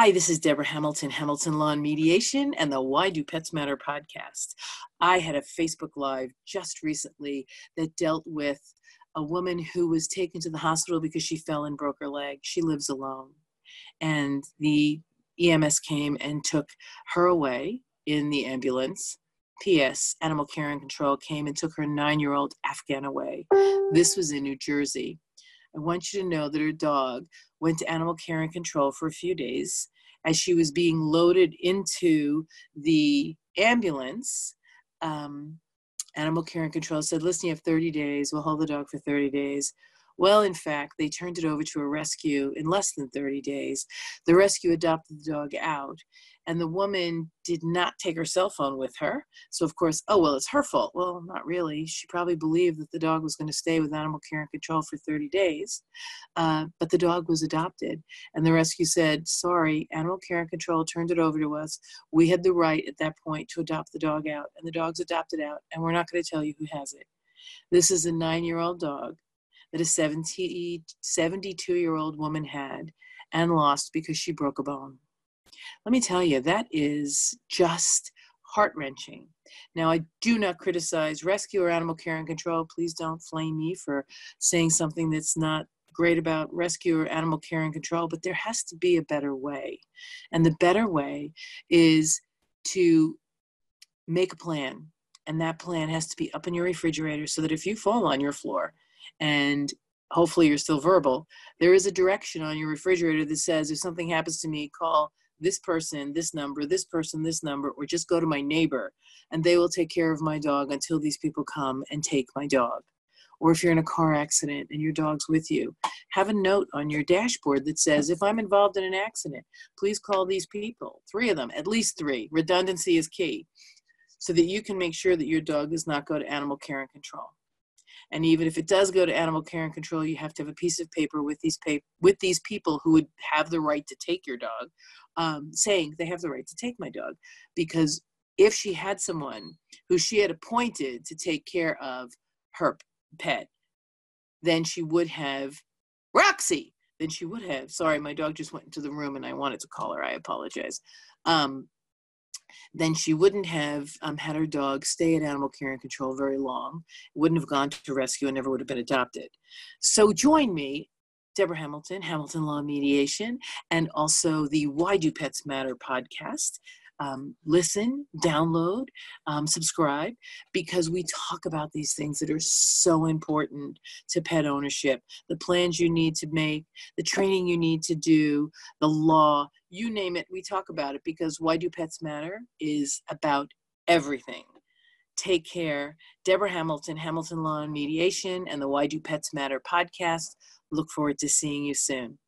Hi, this is Deborah Hamilton, Hamilton Law and Mediation, and the Why Do Pets Matter podcast. I had a Facebook Live just recently that dealt with a woman who was taken to the hospital because she fell and broke her leg. She lives alone. And the EMS came and took her away in the ambulance. P.S. Animal Care and Control came and took her nine year old Afghan away. This was in New Jersey. I want you to know that her dog went to Animal Care and Control for a few days. As she was being loaded into the ambulance, um, Animal Care and Control said, Listen, you have 30 days. We'll hold the dog for 30 days. Well, in fact, they turned it over to a rescue in less than 30 days. The rescue adopted the dog out, and the woman did not take her cell phone with her. So, of course, oh, well, it's her fault. Well, not really. She probably believed that the dog was going to stay with animal care and control for 30 days. Uh, but the dog was adopted. And the rescue said, sorry, animal care and control turned it over to us. We had the right at that point to adopt the dog out. And the dog's adopted out, and we're not going to tell you who has it. This is a nine year old dog that a 70, 72 year old woman had and lost because she broke a bone let me tell you, that is just heart wrenching. Now, I do not criticize rescue or animal care and control. Please don't flame me for saying something that's not great about rescue or animal care and control, but there has to be a better way. And the better way is to make a plan. And that plan has to be up in your refrigerator so that if you fall on your floor and hopefully you're still verbal, there is a direction on your refrigerator that says if something happens to me, call this person, this number, this person, this number, or just go to my neighbor and they will take care of my dog until these people come and take my dog. Or if you're in a car accident and your dog's with you, have a note on your dashboard that says, if I'm involved in an accident, please call these people, three of them, at least three. Redundancy is key so that you can make sure that your dog does not go to animal care and control. And even if it does go to animal care and control, you have to have a piece of paper with these pa- with these people who would have the right to take your dog, um, saying they have the right to take my dog, because if she had someone who she had appointed to take care of her pet, then she would have Roxy. Then she would have. Sorry, my dog just went into the room and I wanted to call her. I apologize. Um, then she wouldn't have um, had her dog stay at animal care and control very long, wouldn't have gone to rescue, and never would have been adopted. So join me, Deborah Hamilton, Hamilton Law Mediation, and also the Why Do Pets Matter podcast um, listen, download, um, subscribe, because we talk about these things that are so important to pet ownership the plans you need to make, the training you need to do, the law, you name it, we talk about it because Why Do Pets Matter is about everything. Take care. Deborah Hamilton, Hamilton Law and Mediation, and the Why Do Pets Matter podcast. Look forward to seeing you soon.